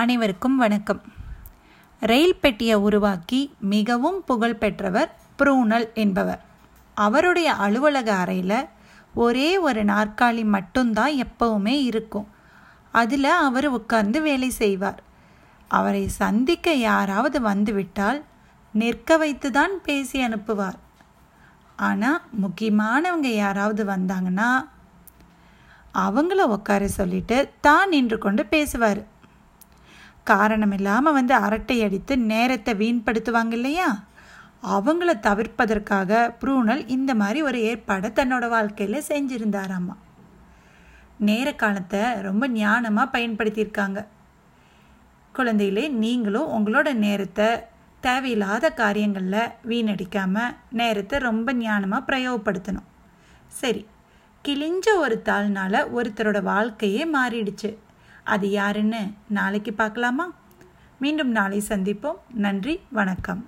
அனைவருக்கும் வணக்கம். ரயில் பெட்டியை உருவாக்கி மிகவும் புகழ் பெற்றவர் ப்ரூனல் என்பவர். அவருடைய அலுவலக அறையில் ஒரே ஒரு நாற்காலி மட்டும்தான் எப்பவுமே இருக்கும். அதில் அவர் உட்கார்ந்து வேலை செய்வார். அவரை சந்திக்க யாராவது வந்துவிட்டால் நிற்க வைத்து தான் பேசி அனுப்புவார். ஆனால் முக்கியமானவங்க யாராவது வந்தாங்கன்னா அவங்கள உட்கார சொல்லிட்டு தான் நின்று கொண்டு பேசுவார். காரணம் இல்லாமல் வந்து அரட்டை அடித்து நேரத்தை வீண்படுத்துவாங்க இல்லையா? அவங்கள தவிர்ப்பதற்காக ப்ரூனல் இந்த மாதிரி ஒரு ஏற்பாடை தன்னோட வாழ்க்கையில் செஞ்சுருந்தாராம்மா நேர காலத்தை ரொம்ப ஞானமாக பயன்படுத்தியிருக்காங்க. குழந்தைகளே நீங்களும் உங்களோட நேரத்தை தேவையில்லாத காரியங்களில் வீணடிக்காமல் நேரத்தை ரொம்ப ஞானமாக பிரயோகப்படுத்தணும். சரி கிழிஞ்ச ஒரு தாள்னால ஒருத்தரோட வாழ்க்கையே மாறிடுச்சு. அது யாருன்னு நாளைக்கு பார்க்கலாமா? மீண்டும் நாளை சந்திப்போம். நன்றி வணக்கம்.